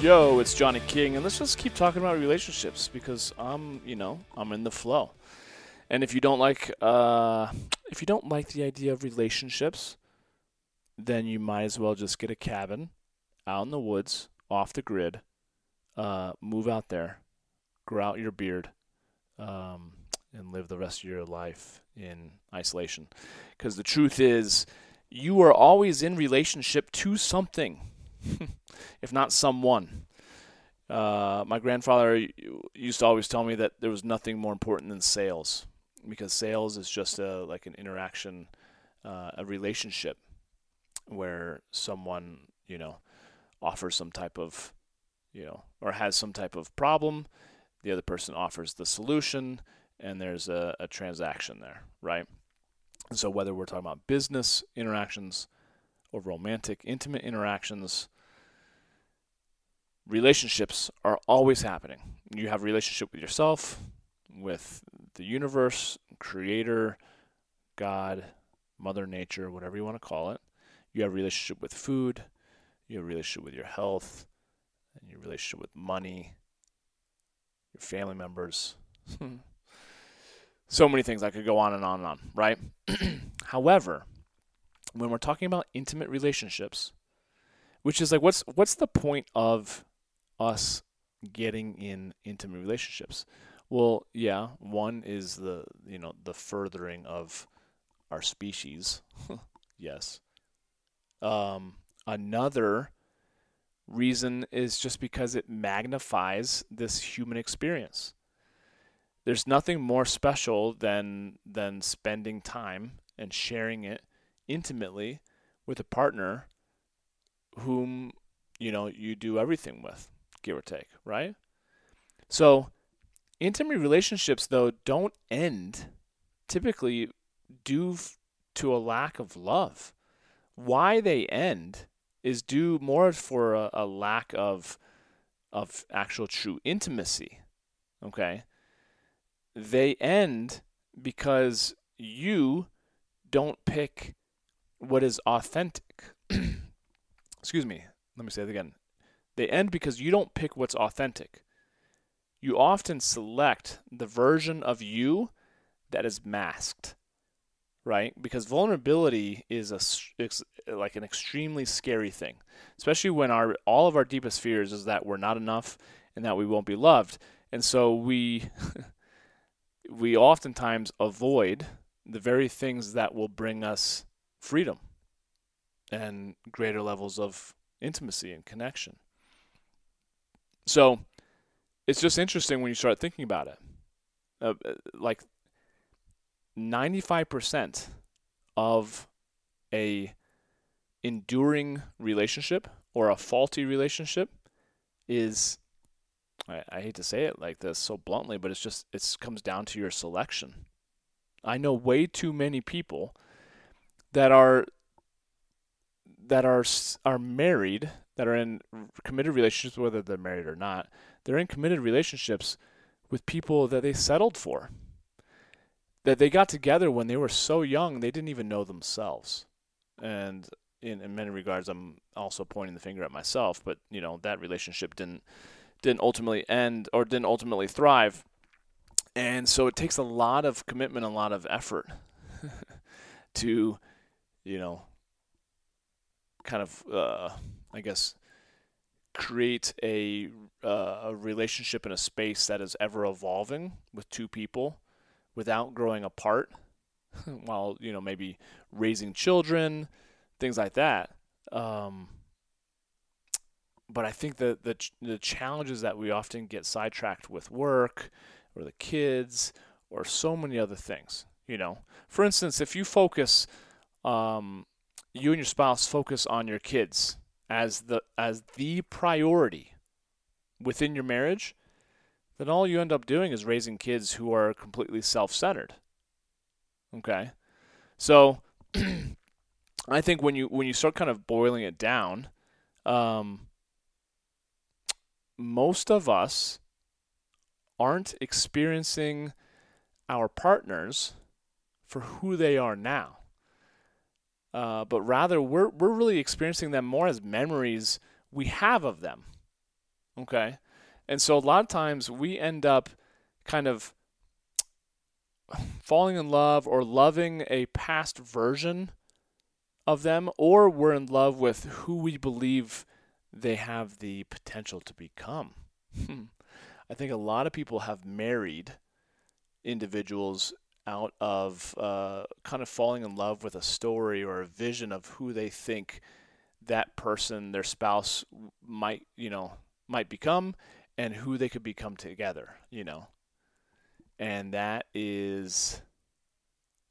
Yo, it's Johnny King, and let's just keep talking about relationships because I'm, you know, I'm in the flow. And if you don't like, uh, if you don't like the idea of relationships, then you might as well just get a cabin out in the woods, off the grid, uh, move out there, grow out your beard, um, and live the rest of your life in isolation. Because the truth is, you are always in relationship to something. if not someone. Uh, my grandfather used to always tell me that there was nothing more important than sales, because sales is just a like an interaction, uh, a relationship, where someone you know offers some type of you know or has some type of problem, the other person offers the solution, and there's a, a transaction there, right? And so whether we're talking about business interactions or romantic, intimate interactions, relationships are always happening. You have a relationship with yourself, with the universe, creator, God, mother nature, whatever you want to call it. You have a relationship with food, you have a relationship with your health, and your relationship with money, your family members. so many things I could go on and on and on, right? However, when we're talking about intimate relationships, which is like what's what's the point of us getting in intimate relationships? Well, yeah, one is the you know the furthering of our species. yes. Um, another reason is just because it magnifies this human experience. There's nothing more special than than spending time and sharing it intimately with a partner whom you know you do everything with, give or take, right? So, intimate relationships though don't end typically due to a lack of love. Why they end is due more for a, a lack of of actual true intimacy. Okay? They end because you don't pick what is authentic. Excuse me. Let me say it again. They end because you don't pick what's authentic. You often select the version of you that is masked, right? Because vulnerability is a like an extremely scary thing, especially when our all of our deepest fears is that we're not enough and that we won't be loved. And so we we oftentimes avoid the very things that will bring us freedom and greater levels of intimacy and connection. So it's just interesting when you start thinking about it. Uh, uh like 95% of a enduring relationship or a faulty relationship is I, I hate to say it like this so bluntly, but it's just it comes down to your selection. I know way too many people that are that are are married, that are in committed relationships, whether they're married or not, they're in committed relationships with people that they settled for. That they got together when they were so young, they didn't even know themselves. And in, in many regards, I'm also pointing the finger at myself. But you know that relationship didn't didn't ultimately end or didn't ultimately thrive. And so it takes a lot of commitment, a lot of effort to, you know, kind of, uh, I guess, create a, uh, a relationship in a space that is ever evolving with two people without growing apart while, you know, maybe raising children, things like that. Um, but I think that the the challenges that we often get sidetracked with work or the kids or so many other things. You know, for instance, if you focus, um, you and your spouse focus on your kids as the as the priority, within your marriage, then all you end up doing is raising kids who are completely self-centered. Okay? So I think when you when you start kind of boiling it down, um, most of us aren't experiencing our partners for who they are now. Uh, but rather, we're, we're really experiencing them more as memories we have of them. Okay? And so a lot of times we end up kind of falling in love or loving a past version of them, or we're in love with who we believe they have the potential to become. I think a lot of people have married individuals out of uh, kind of falling in love with a story or a vision of who they think that person, their spouse, might you know might become, and who they could become together. You know, and that is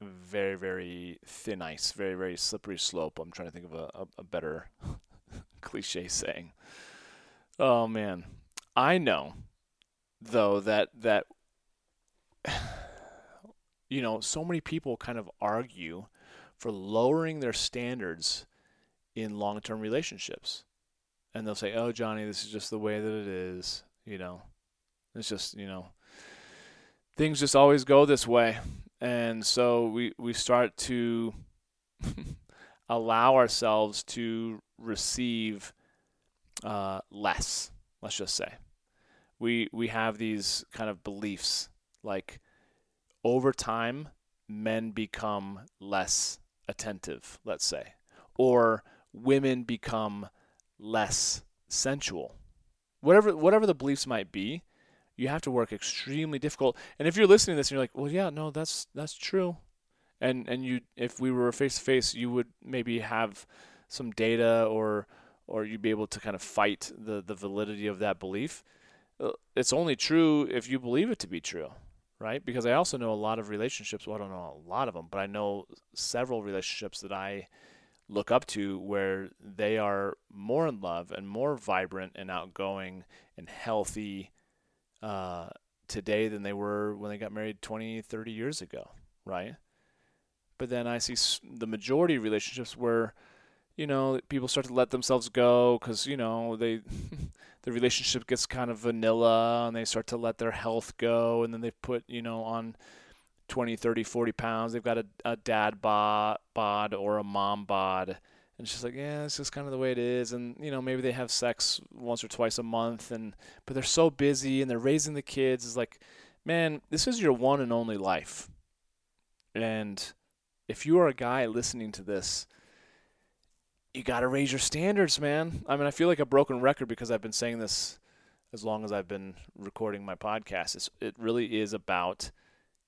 very very thin ice, very very slippery slope. I'm trying to think of a, a, a better cliche saying. Oh man, I know though that that you know so many people kind of argue for lowering their standards in long-term relationships. And they'll say oh johnny this is just the way that it is you know. It's just you know things just always go this way. And so we we start to allow ourselves to receive uh, less let's just say. We we have these kind of beliefs like over time men become less attentive, let's say, or women become less sensual. Whatever whatever the beliefs might be, you have to work extremely difficult. And if you're listening to this and you're like, "Well, yeah, no, that's that's true." And and you if we were face to face, you would maybe have some data or or you'd be able to kind of fight the the validity of that belief. Uh, it's only true if you believe it to be true, right? Because I also know a lot of relationships. Well, I don't know a lot of them, but I know several relationships that I look up to where they are more in love and more vibrant and outgoing and healthy uh, today than they were when they got married 20, 30 years ago, right? But then I see the majority of relationships where you know, people start to let themselves go because you know they the relationship gets kind of vanilla and they start to let their health go and then they put you know on 20 30 40 pounds. They've got a, a dad bod, bod or a mom bod. And she's like yeah it's just kind of the way it is. And you know maybe they have sex once or twice a month and but they're so busy and they're raising the kids. It's like man this is your one and only life. And if you are a guy listening to this you got to raise your standards, man. I mean, I feel like a broken record because I've been saying this as long as I've been recording my podcast. It's, it really is about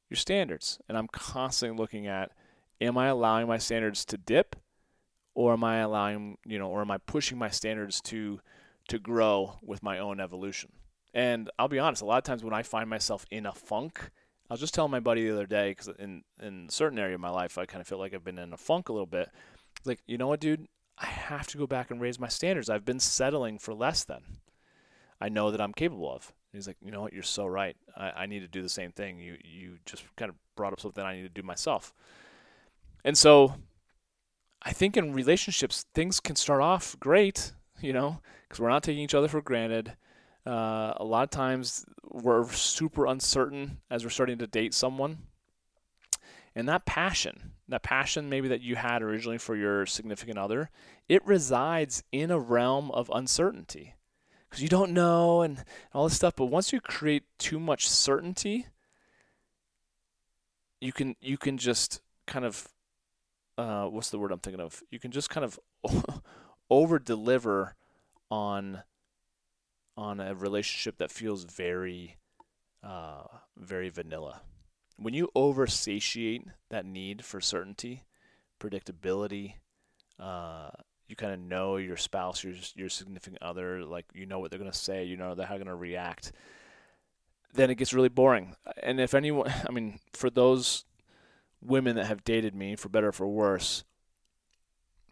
your standards. And I'm constantly looking at am I allowing my standards to dip or am I allowing, you know, or am I pushing my standards to to grow with my own evolution? And I'll be honest, a lot of times when I find myself in a funk, I was just telling my buddy the other day because in in a certain area of my life, I kind of feel like I've been in a funk a little bit. Like, you know what, dude? I have to go back and raise my standards. I've been settling for less than I know that I'm capable of. And he's like, you know what? You're so right. I, I need to do the same thing. You you just kind of brought up something I need to do myself. And so, I think in relationships things can start off great, you know, because we're not taking each other for granted. Uh, a lot of times we're super uncertain as we're starting to date someone and that passion, that passion maybe that you had originally for your significant other, it resides in a realm of uncertainty because you don't know and all this stuff. But once you create too much certainty, you can you can just kind of uh, what's the word I'm thinking of? You can just kind of over deliver on on a relationship that feels very uh, very vanilla when you over satiate that need for certainty, predictability, uh, you kind of know your spouse, your your significant other, like you know what they're gonna say, you know how they're gonna react. Then it gets really boring. And if anyone, I mean, for those women that have dated me, for better or for worse,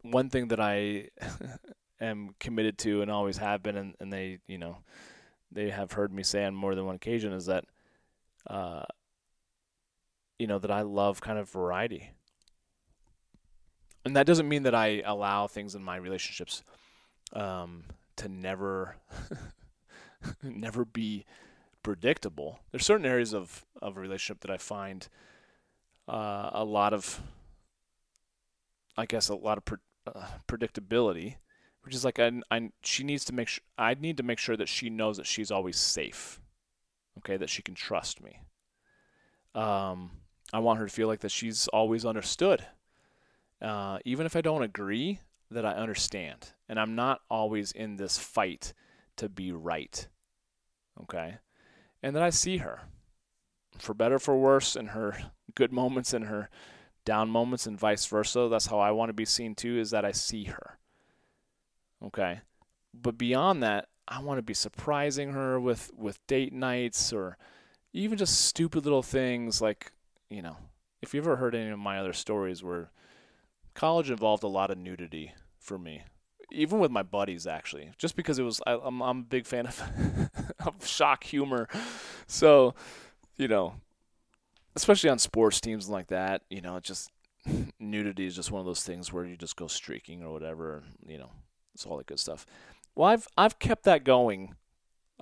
one thing that I am committed to and always have been, and, and they, you know, they have heard me say on more than one occasion is that, uh, you know, that I love kind of variety. And that doesn't mean that I allow things in my relationships um, to never, never be predictable. There's certain areas of, of a relationship that I find uh, a lot of, I guess, a lot of pre- uh, predictability which is like I, I she needs to make sure I need to make sure that she knows that she's always safe. Okay, that she can trust me. Um, I want her to feel like that she's always understood. Uh, even if I don't agree, that I understand, and I'm not always in this fight to be right. Okay, and that I see her, for better for worse, in her good moments and her down moments, and vice versa. That's how I want to be seen too. Is that I see her Okay. But beyond that, I want to be surprising her with, with date nights or even just stupid little things like, you know, if you've ever heard any of my other stories where college involved a lot of nudity for me, even with my buddies actually, just because it was, I, am I'm, I'm a big fan of, of shock humor. So, you know, especially on sports teams and like that, you know, it just, nudity is just one of those things where you just go streaking or whatever, you know, it's all that good stuff. Well, I've I've kept that going.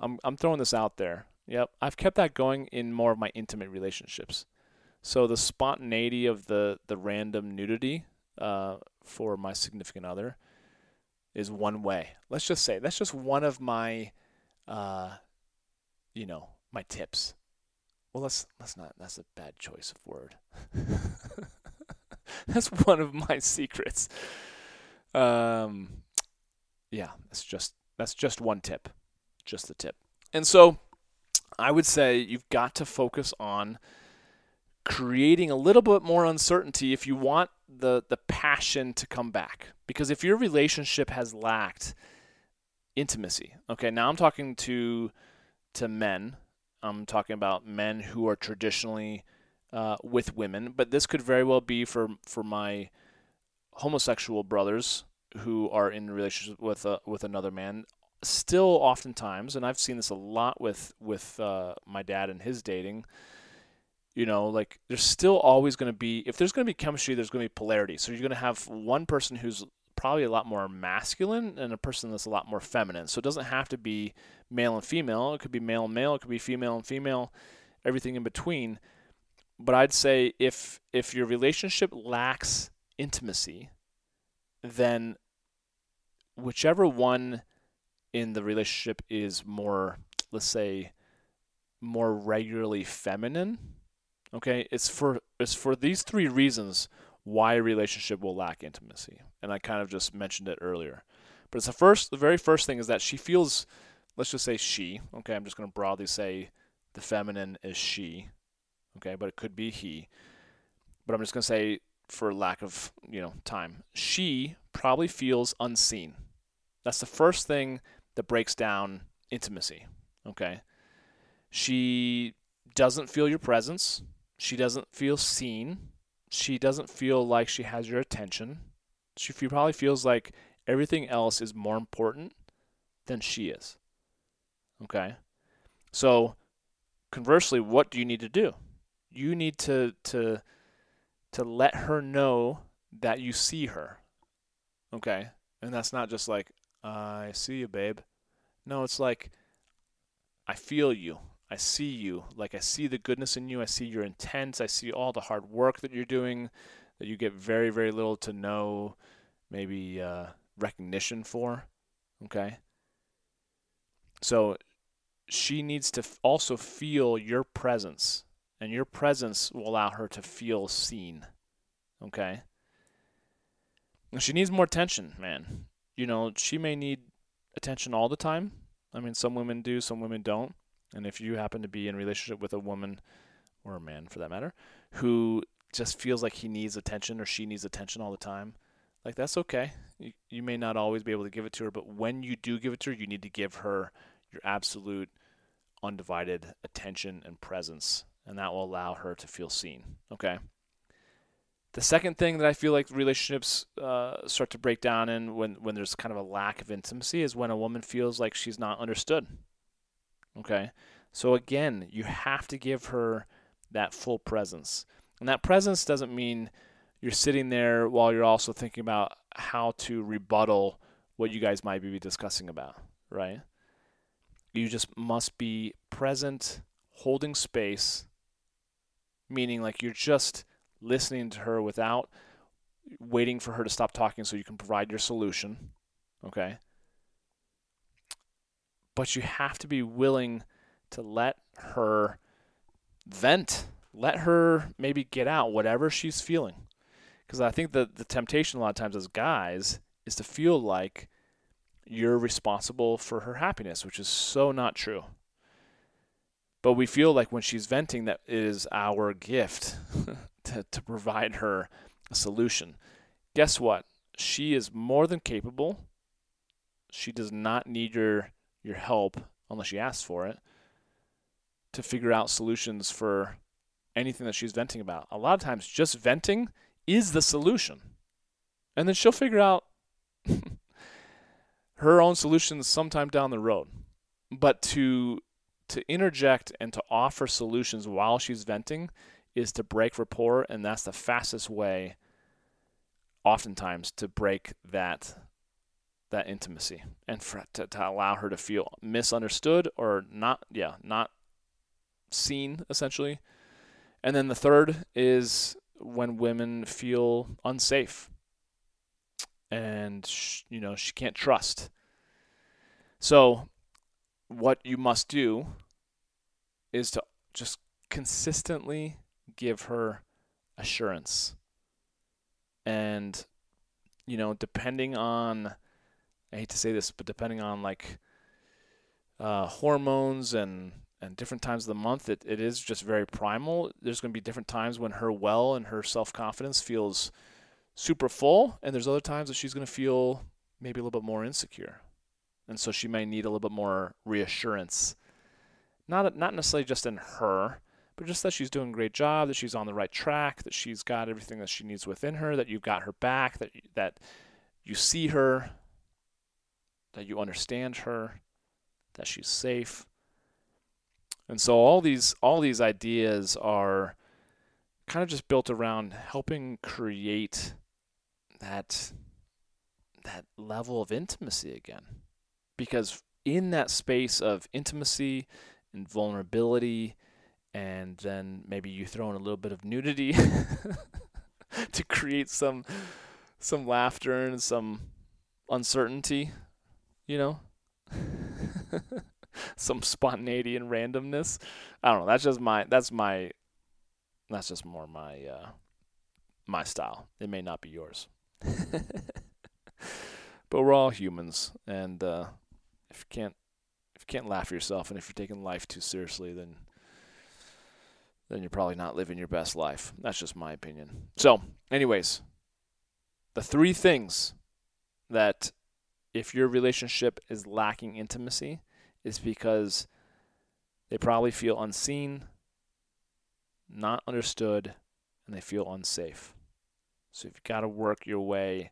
I'm I'm throwing this out there. Yep, I've kept that going in more of my intimate relationships. So the spontaneity of the the random nudity uh, for my significant other is one way. Let's just say that's just one of my, uh, you know, my tips. Well, that's that's not that's a bad choice of word. that's one of my secrets. Um, yeah, that's just that's just one tip. Just the tip. And so I would say you've got to focus on creating a little bit more uncertainty if you want the the passion to come back. Because if your relationship has lacked intimacy, okay, now I'm talking to to men. I'm talking about men who are traditionally uh, with women, but this could very well be for for my homosexual brothers who are in relationship with a, with another man still oftentimes and I've seen this a lot with with uh, my dad and his dating you know like there's still always going to be if there's going to be chemistry there's going to be polarity. So you're going to have one person who's probably a lot more masculine and a person that's a lot more feminine. So it doesn't have to be male and female. It could be male and male. It could be female and female. Everything in between. But I'd say if if your relationship lacks intimacy then whichever one in the relationship is more, let's say, more regularly feminine, okay, it's for it's for these three reasons why a relationship will lack intimacy. And I kind of just mentioned it earlier. But it's the first the very first thing is that she feels let's just say she, okay, I'm just going to broadly say the feminine is she, okay, but it could be he. But I'm just going to say for lack of, you know, time, she probably feels unseen. That's the first thing that breaks down intimacy. Okay. She doesn't feel your presence. She doesn't feel seen. She doesn't feel like she has your attention. She probably feels like everything else is more important than she is. Okay. So conversely, what do you need to do? You need to to to let her know that you see her. Okay? And that's not just like, I see you, babe. No, it's like, I feel you. I see you. Like, I see the goodness in you. I see your intent. I see all the hard work that you're doing that you get very, very little to no, maybe, uh, recognition for. Okay? So, she needs to also feel your presence, and your presence will allow her to feel seen. Okay? She needs more attention, man. You know, she may need attention all the time. I mean, some women do, some women don't. And if you happen to be in relationship with a woman or a man for that matter who just feels like he needs attention or she needs attention all the time, like that's okay. You, you may not always be able to give it to her, but when you do give it to her, you need to give her your absolute undivided attention and presence, and that will allow her to feel seen. Okay? The second thing that I feel like relationships uh, start to break down in when, when there's kind of a lack of intimacy is when a woman feels like she's not understood. Okay. So again, you have to give her that full presence. And that presence doesn't mean you're sitting there while you're also thinking about how to rebuttal what you guys might be discussing about, right? You just must be present, holding space, meaning like you're just listening to her without waiting for her to stop talking so you can provide your solution, okay? But you have to be willing to let her vent. Let her maybe get out whatever she's feeling. Because I think that the temptation a lot of times as guys is to feel like you're responsible for her happiness, which is so not true. But we feel like when she's venting that is our gift to, to provide her a solution. Guess what? She is more than capable. She does not need your your help unless she asks for it to figure out solutions for anything that she's venting about. A lot of times, just venting is the solution. And then she'll figure out her own solutions sometime down the road. But to to interject and to offer solutions while she's venting is to break rapport and that's the fastest way oftentimes to break that that intimacy and for, to, to allow her to feel misunderstood or not yeah not seen essentially. And then the third is when women feel unsafe and sh- you know she can't trust. So what you must do is to just consistently give her assurance. And you know, depending on I hate to say this, but depending on like uh, hormones and and different times of the month it, it is just very primal. There's going to be different times when her well and her self-confidence feels super full and there's other times that she's going to feel maybe a little bit more insecure. And so she may need a little bit more reassurance. Not not necessarily just in her but just that she's doing a great job that she's on the right track that she's got everything that she needs within her that you've got her back that that you see her that you understand her that she's safe and so all these all these ideas are kind of just built around helping create that that level of intimacy again. Because in that space of intimacy and vulnerability and then maybe you throw in a little bit of nudity to create some some laughter and some uncertainty, you know? some spontaneity and randomness. I don't know. That's just my that's my that's just more my uh, my style. It may not be yours. but we're all humans and uh, if you can't if you can't laugh at yourself and if you're taking life too seriously then then you're probably not living your best life. That's just my opinion. So, anyways, the three things that if your relationship is lacking intimacy, it's because they probably feel unseen, not understood, and they feel unsafe. So you've got to work your way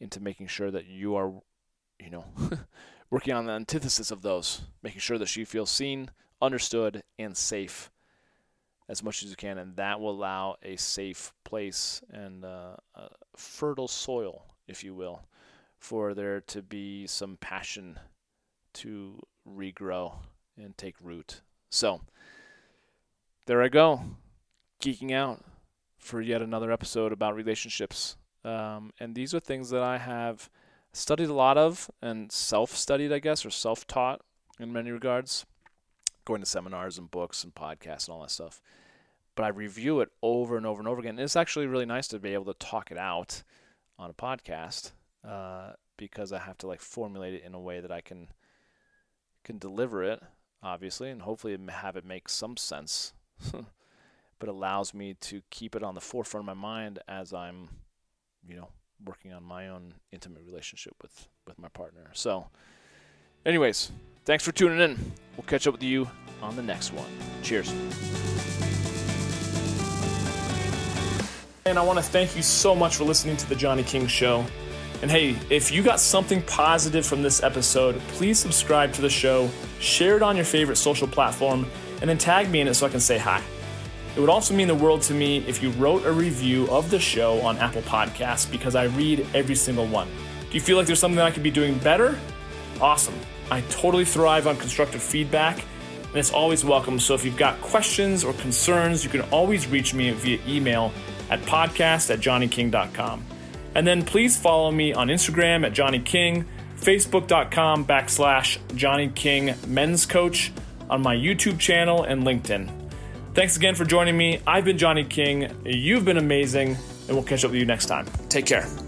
into making sure that you are, you know, working on the antithesis of those, making sure that she feels seen, understood, and safe as much as you can, and that will allow a safe place and uh, fertile soil, if you will, for there to be some passion to regrow and take root. So, there I go, geeking out for yet another episode about relationships. Um, and these are things that I have studied a lot of and self studied, I guess, or self taught in many regards, going to seminars and books and podcasts and all that stuff. But I review it over and over and over again. And it's actually really nice to be able to talk it out on a podcast uh, because I have to like formulate it in a way that I can can deliver it, obviously, and hopefully have it make some sense, but allows me to keep it on the forefront of my mind as I'm, you know, working on my own intimate relationship with with my partner. So, anyways, thanks for tuning in. We'll catch up with you on the next one. Cheers. And I want to thank you so much for listening to the Johnny King Show. And hey, if you got something positive from this episode, please subscribe to the show, share it on your favorite social platform, and then tag me in it so I can say hi. It would also mean the world to me if you wrote a review of the show on Apple Podcasts because I read every single one. Do you feel like there's something I could be doing better? Awesome. I totally thrive on constructive feedback, and it's always welcome. So if you've got questions or concerns, you can always reach me via email at podcast at johnnyking.com. And then please follow me on Instagram at Johnny King, Facebook.com backslash Johnny King Men's Coach, on my YouTube channel and LinkedIn. Thanks again for joining me. I've been Johnny King. You've been amazing, and we'll catch up with you next time. Take care.